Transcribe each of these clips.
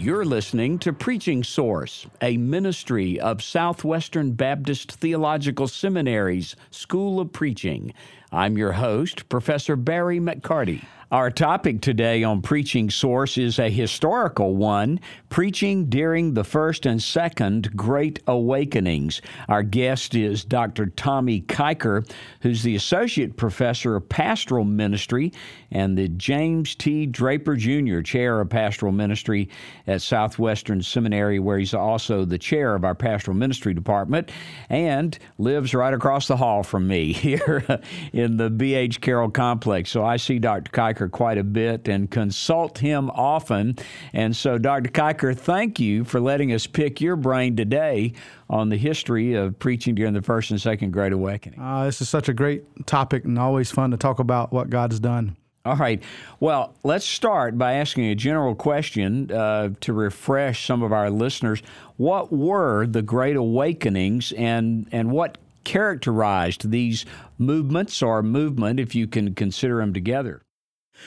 You're listening to Preaching Source, a ministry of Southwestern Baptist Theological Seminary's School of Preaching. I'm your host, Professor Barry McCarty. Our topic today on Preaching Source is a historical one preaching during the first and second Great Awakenings. Our guest is Dr. Tommy Kiker, who's the Associate Professor of Pastoral Ministry and the James T. Draper Jr. Chair of Pastoral Ministry at Southwestern Seminary, where he's also the chair of our Pastoral Ministry Department and lives right across the hall from me here in the B.H. Carroll Complex. So I see Dr. Kiker quite a bit and consult him often. And so, Dr. Kiker, thank you for letting us pick your brain today on the history of preaching during the first and second Great Awakening. Uh, this is such a great topic and always fun to talk about what God's done. All right. Well, let's start by asking a general question uh, to refresh some of our listeners. What were the Great Awakenings and, and what characterized these movements or movement, if you can consider them together?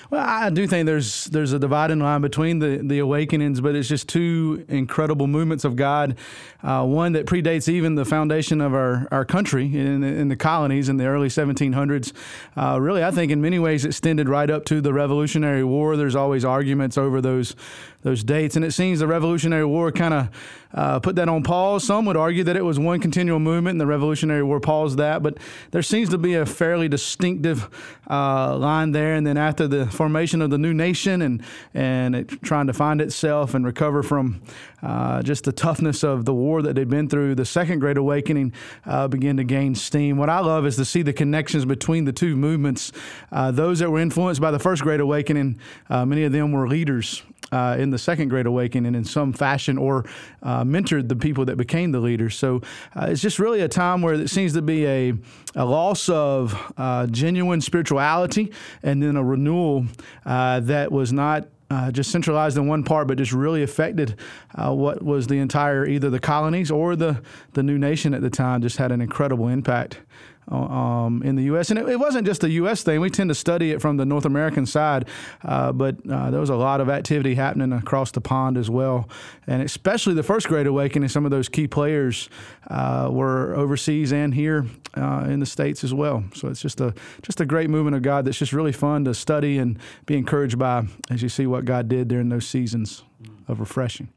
Well, I do think there's there's a dividing line between the, the awakenings, but it's just two incredible movements of God. Uh, one that predates even the foundation of our, our country in, in the colonies in the early 1700s. Uh, really, I think in many ways extended right up to the Revolutionary War. There's always arguments over those those dates. And it seems the Revolutionary War kind of uh, put that on pause. Some would argue that it was one continual movement and the Revolutionary War paused that, but there seems to be a fairly distinctive uh, line there. And then after the formation of the new nation and, and it, trying to find itself and recover from uh, just the toughness of the war that they'd been through, the Second Great Awakening uh, began to gain steam. What I love is to see the connections between the two movements. Uh, those that were influenced by the First Great Awakening, uh, many of them were leaders uh, in the Second Great Awakening and in some fashion or uh, mentored the people that became the leaders. So uh, it's just really a time where it seems to be a, a loss of uh, genuine spirituality and then a renewal uh, that was not uh, just centralized in one part, but just really affected uh, what was the entire either the colonies or the the new nation at the time. Just had an incredible impact um, in the U.S. And it, it, wasn't just the U.S. thing. We tend to study it from the North American side, uh, but uh, there was a lot of activity happening across the pond as well. And especially the First Great Awakening, some of those key players uh, were overseas and here uh, in the states as well. So it's just a just a great movement of God that's just really fun to study and be encouraged by as you see what God did during those seasons of refreshing.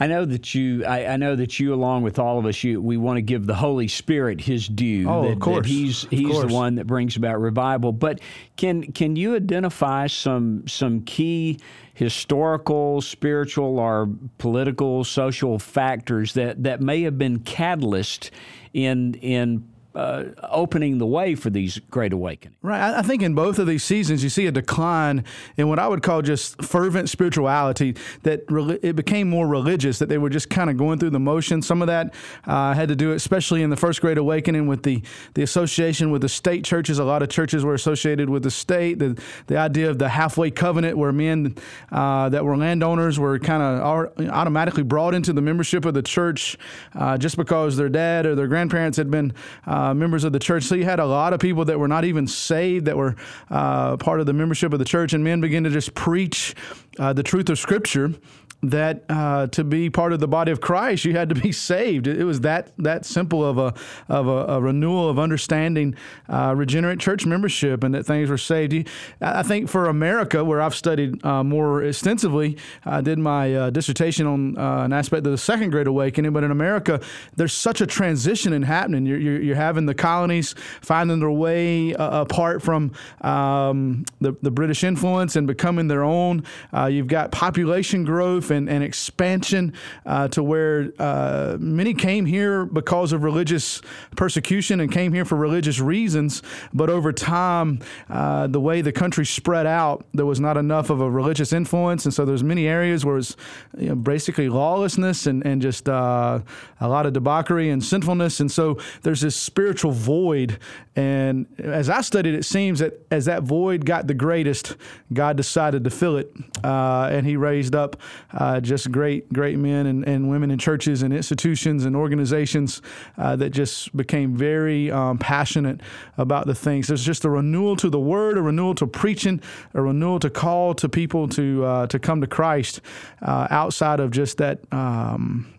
I know that you. I, I, know that you, along with all of us, you, we want to give the Holy Spirit His due. Oh, that, of course. he's He's course. the one that brings about revival. But can can you identify some some key historical, spiritual, or political, social factors that that may have been catalyst in in uh, opening the way for these great awakenings. Right. I think in both of these seasons, you see a decline in what I would call just fervent spirituality. That it became more religious. That they were just kind of going through the motions. Some of that uh, had to do, especially in the first Great Awakening, with the the association with the state churches. A lot of churches were associated with the state. The the idea of the halfway covenant, where men uh, that were landowners were kind of automatically brought into the membership of the church uh, just because their dad or their grandparents had been uh, uh, members of the church. So you had a lot of people that were not even saved that were uh, part of the membership of the church, and men began to just preach uh, the truth of Scripture that uh, to be part of the body of Christ, you had to be saved. It was that that simple of a of a, a renewal of understanding uh, regenerate church membership, and that things were saved. I think for America, where I've studied uh, more extensively, I did my uh, dissertation on uh, an aspect of the Second Great Awakening. But in America, there's such a transition in happening. You're, you're, you're having the colonies finding their way uh, apart from um, the, the British influence and becoming their own. you've got population growth and, and expansion uh, to where uh, many came here because of religious persecution and came here for religious reasons. But over time, uh, the way the country spread out, there was not enough of a religious influence. And so there's many areas where it's you know, basically lawlessness and, and just uh, a lot of debauchery and sinfulness. And so there's this spiritual void. And as I studied, it seems that as that void got the greatest, God decided to fill it. Uh, and he raised up uh, just great, great men and, and women in churches and institutions and organizations uh, that just became very um, passionate about the things. There's just a renewal to the word, a renewal to preaching, a renewal to call to people to uh, to come to Christ uh, outside of just that. Um,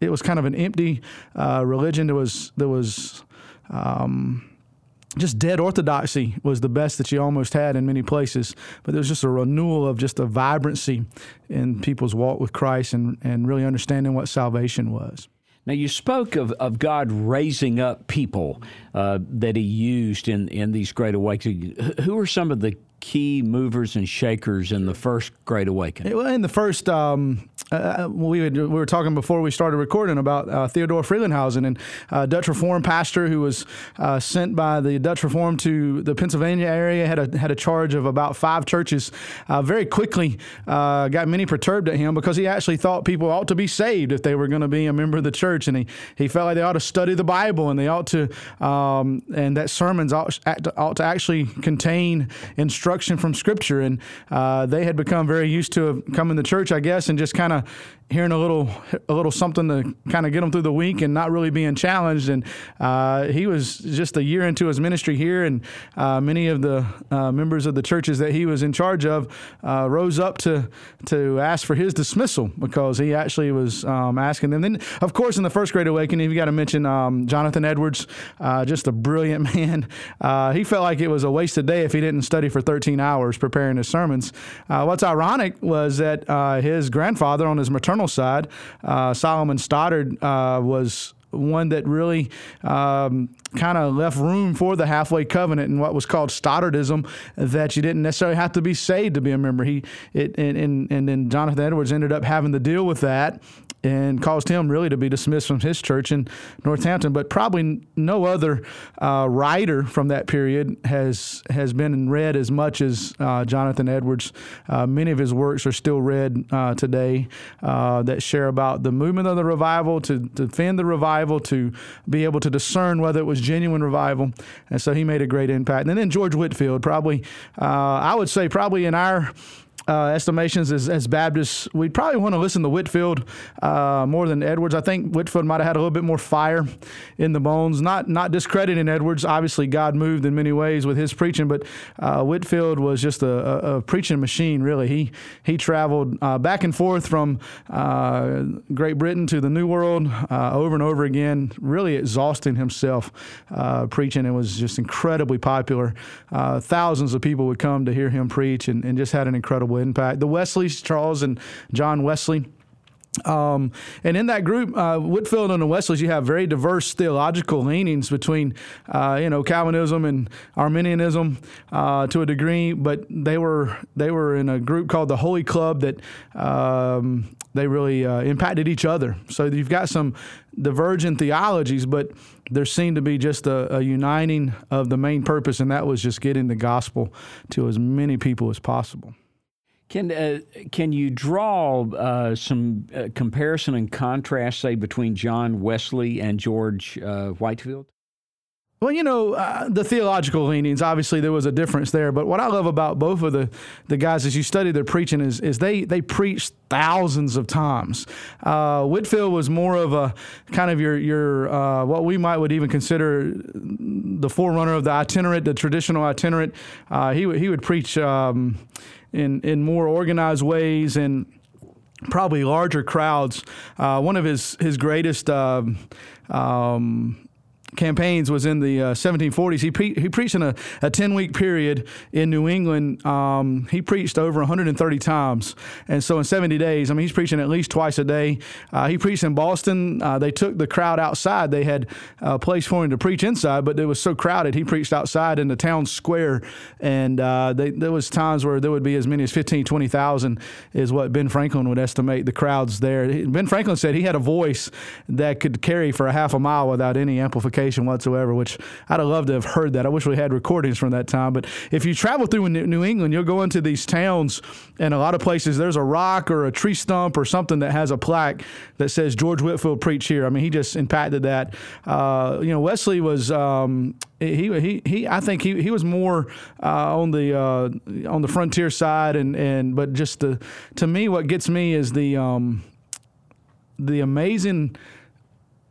it was kind of an empty uh, religion. There was there was. Um, just dead orthodoxy was the best that you almost had in many places. But there was just a renewal of just a vibrancy in people's walk with Christ and, and really understanding what salvation was. Now, you spoke of, of God raising up people uh, that He used in, in these great awakenings. Who are some of the key movers and shakers in the first Great Awakening? Well, in the first, um, uh, we, would, we were talking before we started recording about uh, Theodore Frelinghuysen and uh, Dutch Reformed pastor who was uh, sent by the Dutch Reformed to the Pennsylvania area, had a, had a charge of about five churches. Uh, very quickly uh, got many perturbed at him because he actually thought people ought to be saved if they were going to be a member of the church. And he, he felt like they ought to study the Bible and they ought to, um, and that sermons ought, ought to actually contain instructions instruction from Scripture, and uh, they had become very used to coming to church, I guess, and just kind of hearing a little a little something to kind of get him through the week and not really being challenged. And uh, he was just a year into his ministry here, and uh, many of the uh, members of the churches that he was in charge of uh, rose up to to ask for his dismissal because he actually was um, asking them. Then, of course, in the first Great Awakening, you got to mention um, Jonathan Edwards, uh, just a brilliant man. Uh, he felt like it was a wasted day if he didn't study for 13 hours preparing his sermons. what's ironic was that his grandfather on his maternal maternal side, uh, Solomon Stoddard uh, was one that really um, kind of left room for the halfway covenant and what was called Stoddardism, that you didn't necessarily have to be saved to be a member. He it, and, and and then Jonathan Edwards ended up having to deal with that and caused him really to be dismissed from his church in Northampton. But probably no other uh, writer from that period has has been read as much as uh, Jonathan Edwards. Uh, many of his works are still read uh, today uh, that share about the movement of the revival, to defend the revival, to be able to discern whether it was genuine revival. And so he made a great impact. And then George Whitefield, probably, uh, I would say, probably in our uh, estimations as, as Baptists, we'd probably want to listen to Whitefield uh, more than Edwards. I think Whitefield might have had a little bit more fire in the bones. Not not discrediting Edwards. Obviously, God moved in many ways with his preaching, but uh, Whitefield was just a, a, a, preaching machine. Really, he he traveled uh, back and forth from uh, Great Britain to the New World uh, over and over again, really exhausting himself preaching. It was just incredibly popular. thousands of people would come to hear him preach, and, and just had an incredible incredible impact. The Wesleys, Charles and John Wesley. Um, and in that group, uh, Whitefield and the Wesleys, you have very diverse theological leanings between, uh, you know, Calvinism and Arminianism uh, to a degree. But they were they were in a group called the Holy Club that um, they really uh, impacted each other. So you've got some divergent theologies, but there seemed to be just a, a uniting of the main purpose, and that was just getting the gospel to as many people as possible. Can uh, can you draw uh, some uh, comparison and contrast, say, between John Wesley and George uh, Whitefield? Well, you know, uh, the theological leanings, obviously there was a difference there. But what I love about both of the, the guys as you study their preaching is, is they, they preached thousands of times. Uh, Whitefield was more of a kind of your, your uh, what we might would even consider the forerunner of the itinerant, the traditional itinerant. Uh, he, he would preach um, in, in more organized ways and probably larger crowds. Uh, one of his, his greatest. Um, um campaigns was in the uh, 1740s. He, pre- he preached in a, a 10 week period in New England. Um, he preached over 130 times. And so in 70 days, I mean, he's preaching at least twice a day. Uh, he preached in Boston. Uh, they took the crowd outside. They had a place for him to preach inside, but it was so crowded, he preached outside in the town square. And uh, they, there was times where there would be as many as 15, 20,000 is what Ben Franklin would estimate the crowds there. Ben Franklin said he had a voice that could carry for a half a mile without any amplification education whatsoever, which I'd have loved to have heard that. I wish we had recordings from that time. But if you travel through New England, you'll go into these towns, and a lot of places there's a rock or a tree stump or something that has a plaque that says George Whitefield preach here. I mean, he just impacted that. Uh, you know, Wesley was. Um, he, he, he, I think he, he was more uh, on the uh, on the frontier side, and, and but just the to me, what gets me is the um, the amazing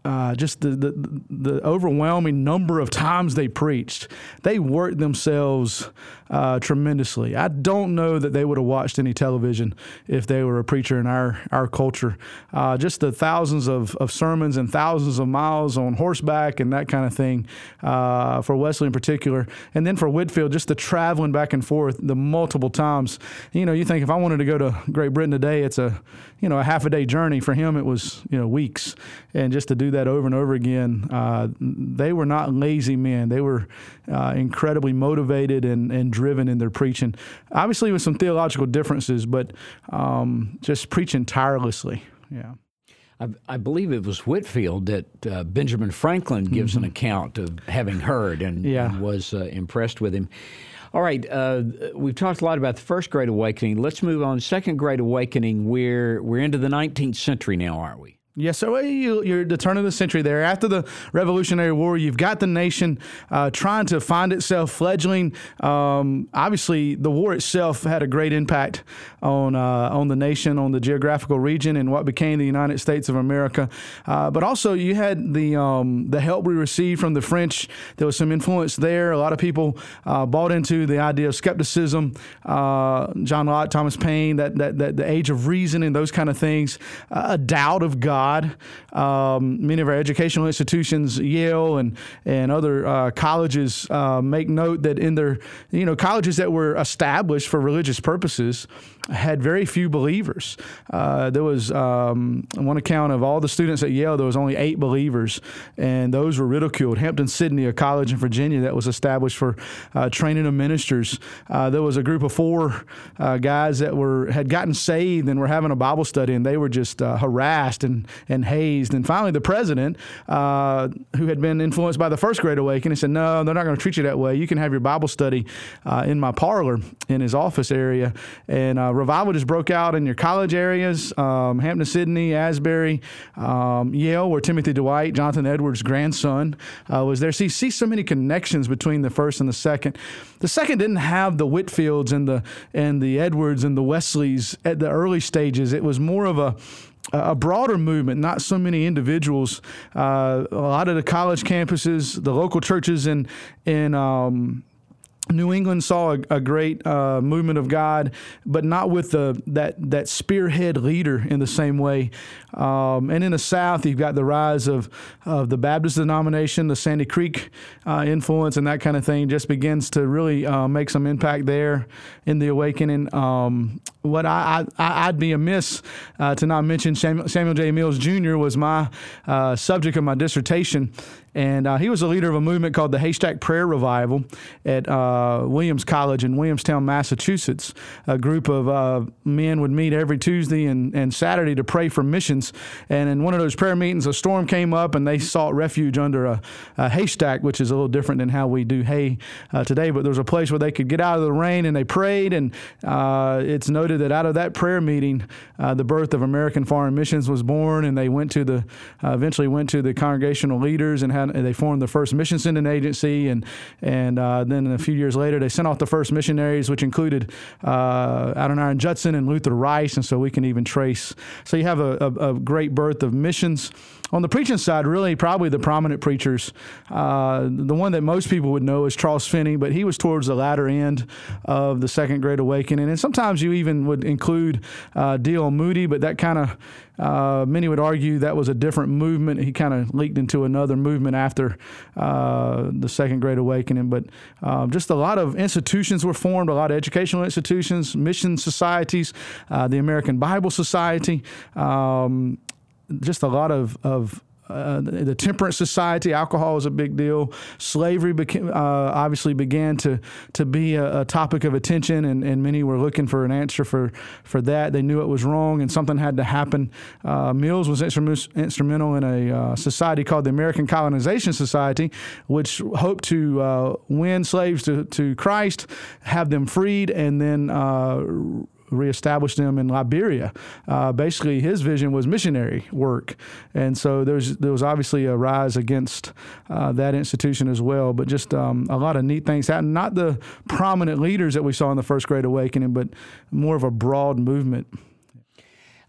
uh, just the, the, the overwhelming number of times they preached. They worked themselves uh, tremendously. I don't know that they would have watched any television if they were a preacher in our our culture. Uh, just the thousands of, of sermons and thousands of miles on horseback and that kind of thing uh, for Wesley in particular, and then for Whitefield, just the traveling back and forth the multiple times. You know, you think if I wanted to go to Great Britain today, it's a you know a half a day journey. For him, it was you know weeks, and just to do that over and over again, uh, they were not lazy men. They were uh, incredibly motivated and, and driven in their preaching. Obviously, with some theological differences, but um, just preaching tirelessly. Yeah. I, I, believe it was Whitefield that uh, Benjamin Franklin gives mm-hmm. an account of having heard and, yeah. and was uh, impressed with him. All right, uh, we've talked a lot about the first Great Awakening. Let's move on. Second Great Awakening. We're we're into the 19th century now, aren't we? Yes, so you, are the turn of the century there. After the Revolutionary War, you've got the nation uh, trying to find itself fledgling. Um, obviously, the war itself had a great impact on uh, on the nation, on the geographical region, and what became the United States of America. Uh, but also, you had the um, the help we received from the French. There was some influence there. A lot of people uh, bought into the idea of skepticism. Uh, John Locke, Thomas Paine, that, that that the age of reason and those kind of things, a doubt of God. God. Um, many of our educational institutions, Yale and and other uh, colleges, uh, make note that in their you know colleges that were established for religious purposes had very few believers. Uh, there was um, one account of all the students at Yale, there was only eight believers, and those were ridiculed. Hampden-Sydney, a college in Virginia that was established for uh, training of ministers, uh, there was a group of four uh, guys that were had gotten saved and were having a Bible study, and they were just uh, harassed and and hazed. And finally, the president, uh, who had been influenced by the First Great Awakening, said, "No, they're not going to treat you that way. You can have your Bible study in my parlor in his office area." And revival just broke out in your college areas um, Hampden-Sydney, Asbury, um, Yale, where Timothy Dwight, Jonathan Edwards' grandson, uh, was there. See, see so many connections between the first and the second. The second didn't have the Whitefields and the and the Edwards and the Wesleys at the early stages. It was more of a a broader movement, not so many individuals. Uh, a lot of the college campuses, the local churches in in um, New England saw a, a great uh, movement of God, but not with the that that spearhead leader in the same way. Um, and in the South, you've got the rise of of the Baptist denomination, the Sandy Creek uh, influence, and that kind of thing just begins to really uh, make some impact there in the awakening. Um, what I, I would be amiss uh, to not mention Samuel, J. Mills Jr. was my uh, subject of my dissertation, and uh, he was a leader of a movement called the Haystack Prayer Revival at uh, Williams College in Williamstown, Massachusetts. A group of uh, men would meet every Tuesday and, and Saturday to pray for missions. And in one of those prayer meetings, a storm came up and they sought refuge under a, a haystack, which is a little different than how we do hay uh, today. But there was a place where they could get out of the rain and they prayed. And it's noted that out of that prayer meeting, uh, the birth of American Foreign Missions was born. And they went to the, eventually went to the congregational leaders and had had they formed the first mission sending agency, and and uh, then a few years later they sent off the first missionaries, which included uh, Adoniram Judson and Luther Rice, and so we can even trace. So you have a, a, a great birth of missions. On the preaching side, really, probably the prominent preachers. Uh, the one that most people would know is Charles Finney, but he was towards the latter end of the Second Great Awakening. And sometimes you even would include uh, D.L. Moody, but that kind of uh, many would argue that was a different movement. He kind of leaked into another movement after uh, the Second Great Awakening. But uh, just a lot of institutions were formed, a lot of educational institutions, mission societies, uh, the American Bible Society, um, just a lot of, of uh, the, temperance society, alcohol was a big deal. Slavery became, uh, obviously began to to be a, a, topic of attention, and, and many were looking for an answer for for that. They knew it was wrong, and something had to happen. Uh, Mills was instrumental in a uh, society called the American Colonization Society, which hoped to uh, win slaves to, to Christ, have them freed, and then reestablished them in Liberia. Uh, basically, his vision was missionary work, and so there's there was obviously a rise against uh, that institution as well. But just um, a lot of neat things happened. Not the prominent leaders that we saw in the First Great Awakening, but more of a broad movement.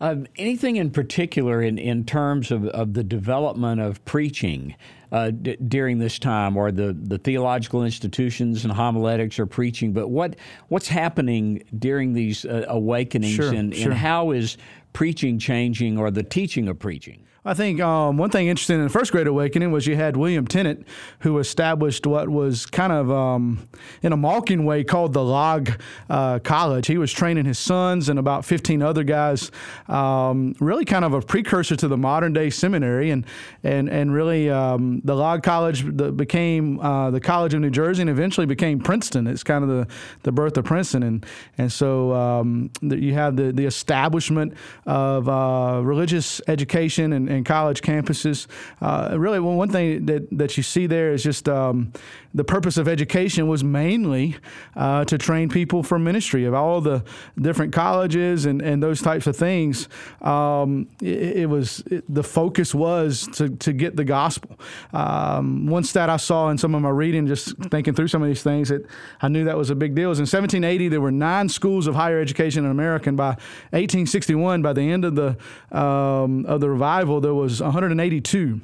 Uh, anything in particular in, in terms of, of the development of preaching uh, d- during this time, or the, the theological institutions and homiletics are preaching, but what what's happening during these uh, awakenings, sure, and, sure. and how is preaching changing, or the teaching of preaching? I think um, one thing interesting in the First Great Awakening was you had William Tennent, who established what was kind of um, in a mocking way called the Log uh, College. He was training his sons and about 15 other guys, um, really kind of a precursor to the modern day seminary, and and and really um, the Log College became uh, the College of New Jersey and eventually became Princeton. It's kind of the, the birth of Princeton, and and so um, you have the the establishment of uh, religious education and and college campuses. Uh, really, well, one thing that, that you see there is just um, the purpose of education was mainly uh, to train people for ministry. Of all the different colleges and, and those types of things, um, it, it, was it, the focus was to, to get the gospel. Um, one stat I saw in some of my reading, just thinking through some of these things, that I knew that was a big deal. Was in 1780 there were nine schools of higher education in America, and by 1861, by the end of the um, of the revival, there was 182.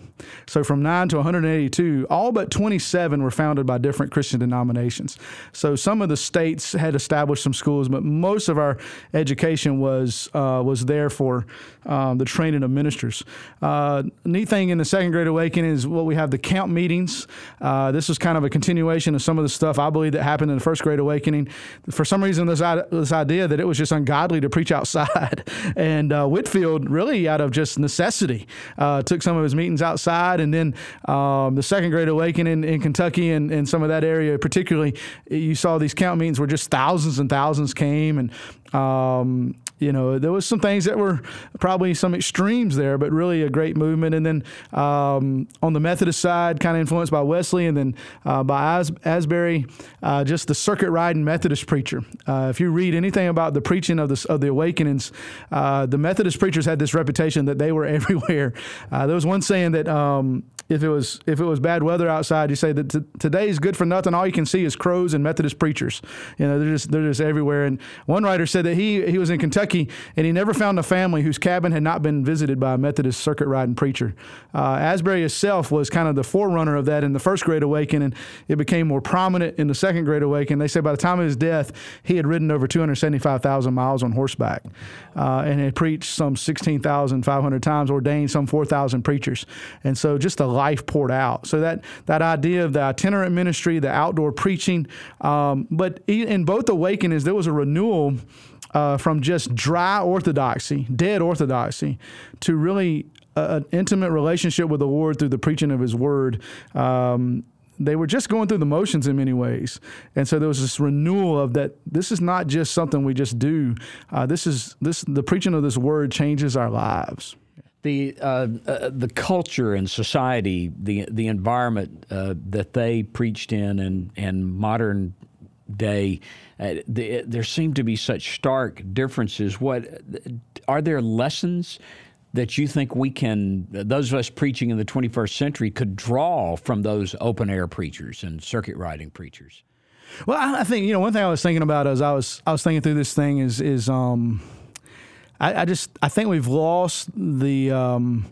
So from nine to 182, all but 27 were founded by different Christian denominations. So some of the states had established some schools, but most of our education was uh, was there for um, the training of ministers. Uh, neat thing in the Second Great Awakening is what we have the camp meetings. Uh, this is kind of a continuation of some of the stuff I believe that happened in the First Great Awakening. For some reason, this, this idea that it was just ungodly to preach outside, and uh, Whitefield really out of just necessity uh, took some of his meetings outside, and then um, the Second Great Awakening in Kentucky and, and some of that area, particularly, you saw these camp meetings where just thousands and thousands came, and um, you know, there was some things that were probably some extremes there, but really a great movement. And then um, on the Methodist side, kind of influenced by Wesley, and then uh, by As- Asbury, uh, just the circuit riding Methodist preacher. Uh, if you read anything about the preaching of the of the Awakenings, uh, the Methodist preachers had this reputation that they were everywhere. Uh, there was one saying that um, if it was if it was bad weather outside, you say that t- today's good for nothing. All you can see is crows and Methodist preachers. You know, they're just they're just everywhere. And one writer said that he he was in Kentucky and he never found a family whose cabin had not been visited by a Methodist circuit riding preacher. Uh, Asbury himself was kind of the forerunner of that in the First Great Awakening. It became more prominent in the Second Great Awakening. They say by the time of his death, he had ridden over 275,000 miles on horseback uh, and had preached some 16,500 times, ordained some 4,000 preachers, and so just a life poured out. So that that idea of the itinerant ministry, the outdoor preaching, um, but in both awakenings, there was a renewal. Uh, from just dry orthodoxy, dead orthodoxy, to really an intimate relationship with the Lord through the preaching of His Word. Um, they were just going through the motions in many ways, and so there was this renewal of that. This is not just something we just do. Uh, this is this the preaching of this Word changes our lives the uh, uh, the culture and society, the the environment uh, that they preached in, and and modern day, uh, the, there seem to be such stark differences. What are there lessons? That you think we can, those of us preaching in the 21st century, could draw from those open air preachers and circuit riding preachers? Well, I think you know one thing I was thinking about as I was I was thinking through this thing is is um, I, I just I think we've lost the um,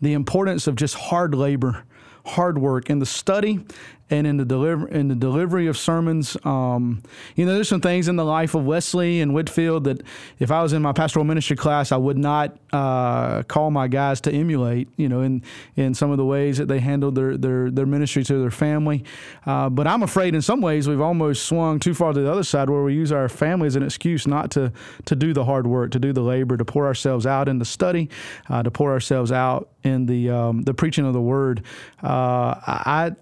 the importance of just hard labor hard work. And the study and in the deliver in the delivery of sermons. Um, you know, there's some things in the life of Wesley and Whitefield that if I was in my pastoral ministry class, I would not uh, call my guys to emulate. You know, in in some of the ways that they handled their their, their ministry to their family. Uh, but I'm afraid in some ways we've almost swung too far to the other side where we use our family as an excuse not to to do the hard work, to do the labor, to pour ourselves out in the study, uh, to pour ourselves out in the um, the preaching of the word. Uh, I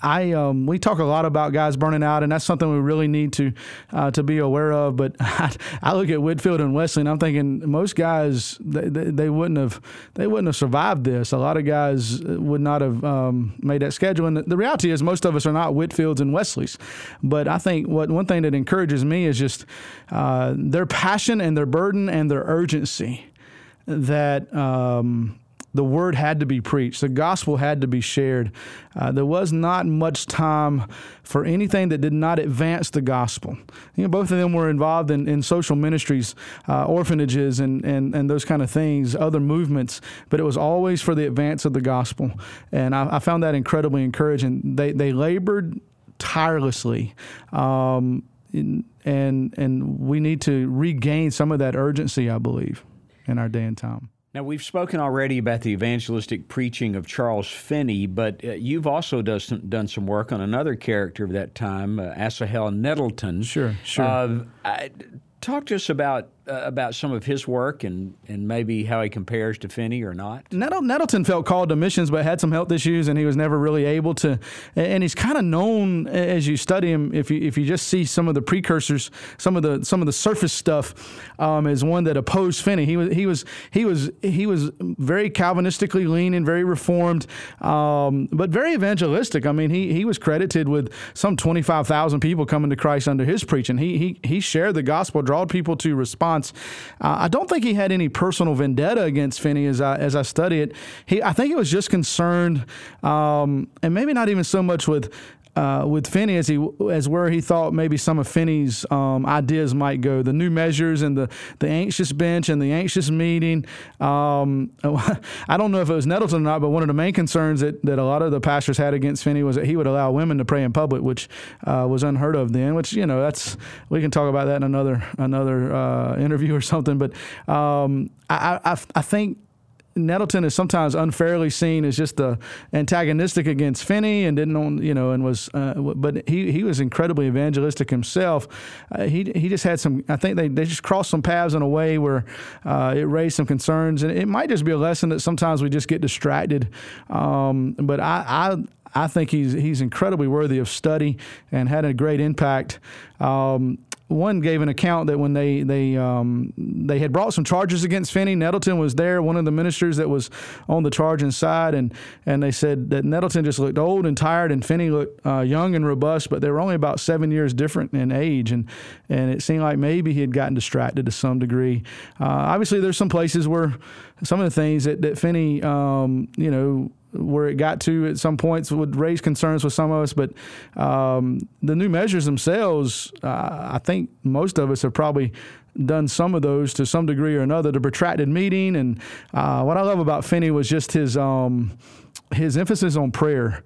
I um, we talk a lot about guys burning out, and that's something we really need to uh, to be aware of. But I, I, look at Whitefield and Wesley, and I'm thinking most guys they, they, they, wouldn't have they wouldn't have survived this. A lot of guys would not have um, made that schedule. And the, reality is, most of us are not Whitefields and Wesleys. But I think what one thing that encourages me is just uh, their passion and their burden and their urgency that. Um, the word had to be preached. The gospel had to be shared. Uh, there was not much time for anything that did not advance the gospel. You know, both of them were involved in, in social ministries, uh, orphanages, and, and, and those kind of things, other movements, but it was always for the advance of the gospel. And I, I found that incredibly encouraging. They, they labored tirelessly. Um, and and we need to regain some of that urgency, I believe, in our day and time. Now, we've spoken already about the evangelistic preaching of Charles Finney, but uh, you've also does some, done some work on another character of that time, uh, Asahel Nettleton. Sure, sure. Uh, I, talk to us about uh, about some of his work and, and maybe how he compares to Finney or not? Nettleton felt called to missions, but had some health issues, and he was never really able to. And he's kind of known as you study him. If you if you just see some of the precursors, some of the some of the surface stuff, um, as one that opposed Finney. He was he was he was he was very Calvinistically leaning, very reformed, um, but very evangelistic. I mean, he he was credited with some twenty five thousand people coming to Christ under his preaching. He he he shared the gospel, drawed people to respond response. Uh, I don't think he had any personal vendetta against Finney as I as I study it. He I think he was just concerned, um, and maybe not even so much with uh, with Finney as he as where he thought maybe some of Finney's um, ideas might go. The new measures and the the anxious bench and the anxious meeting. Um, I don't know if it was Nettleton or not, but one of the main concerns that, that a lot of the pastors had against Finney was that he would allow women to pray in public, which uh, was unheard of then. Which you know that's we can talk about that in another another uh, interview or something. But um, I, I I think Nettleton is sometimes unfairly seen as just the antagonistic against Finney and didn't, own, you know, and was, uh, but he, he was incredibly evangelistic himself. Uh, he, he just had some, I think they, they just crossed some paths in a way where uh, it raised some concerns. And it might just be a lesson that sometimes we just get distracted. Um, but I, I, I think he's he's incredibly worthy of study and had a great impact. Um, one gave an account that when they they um, they had brought some charges against Finney, Nettleton was there, one of the ministers that was on the charging side, and and they said that Nettleton just looked old and tired, and Finney looked uh, young and robust, but they were only about seven years different in age, and and it seemed like maybe he had gotten distracted to some degree. Uh, obviously, there's some places where some of the things that that Finney, um, you know where it got to at some points would raise concerns with some of us. But um, the new measures themselves, uh, I think most of us have probably done some of those to some degree or another. The protracted meeting, and uh, what I love about Finney was just his um, his emphasis on prayer.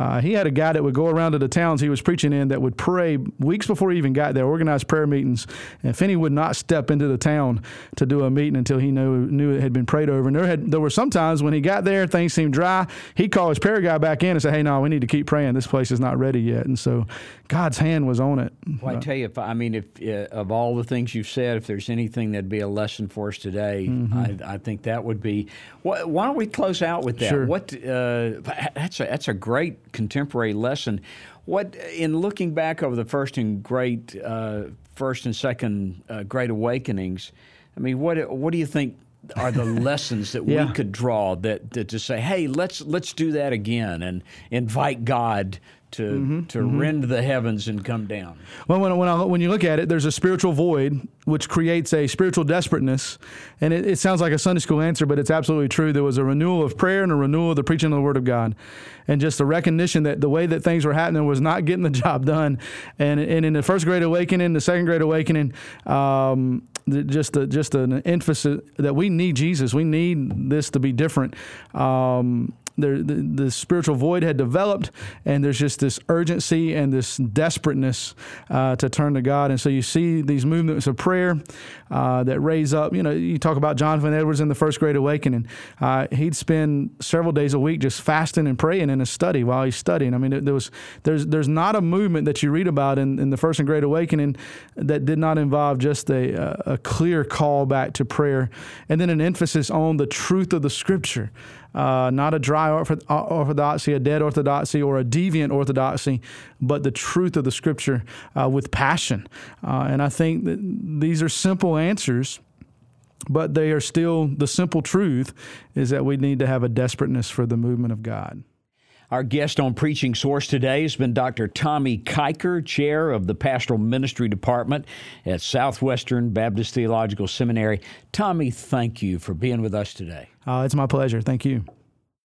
Uh, he had a guy that would go around to the towns he was preaching in that would pray weeks before he even got there, organized prayer meetings. And Finney would not step into the town to do a meeting until he knew knew it had been prayed over. And there had there were some times when he got there, things seemed dry. He'd call his prayer guy back in and say, "Hey, no, we need to keep praying. This place is not ready yet." And so God's hand was on it. Well, I tell you, if I mean, if uh, of all the things you've said, if there's anything that'd be a lesson for us today, mm-hmm. I, I, think that would be. Why, why, don't we close out with that? Sure. What uh, that's a that's a great contemporary lesson. What in looking back over the first and great uh, first and second uh, great awakenings, I mean, what what do you think? Are the lessons that yeah. we could draw that, that to say, hey, let's let's do that again and invite God to mm-hmm, to mm-hmm. rend the heavens and come down. Well, when when, I, when you look at it, there's a spiritual void which creates a spiritual desperateness, and it, it, sounds like a Sunday school answer, but it's absolutely true. There was a renewal of prayer and a renewal of the preaching of the Word of God, and just a recognition that the way that things were happening was not getting the job done. And and in the first Great Awakening, the second Great Awakening. Um, just a, just an emphasis that we need Jesus. We need this to be different. Um, the, the spiritual void had developed, and there's just this urgency and this desperateness uh, to turn to God. And so you see these movements of prayer uh, that raise up. You know, you talk about Jonathan Edwards in the First Great Awakening. Uh, he'd spend several days a week just fasting and praying in his study while he's studying. I mean, there was there's there's not a movement that you read about in, in the First and Great Awakening that did not involve just a, a clear call back to prayer, and then an emphasis on the truth of the Scripture uh, not a dry orthodoxy, a dead orthodoxy, or a deviant orthodoxy, but the truth of the Scripture uh, with passion. Uh, and I think that these are simple answers. But they are still the simple truth is that we need to have a desperateness for the movement of God. Our guest on Preaching Source today has been Dr. Tommy Kiker, chair of the Pastoral Ministry Department at Southwestern Baptist Theological Seminary. Tommy, thank you for being with us today. Uh, it's my pleasure. Thank you.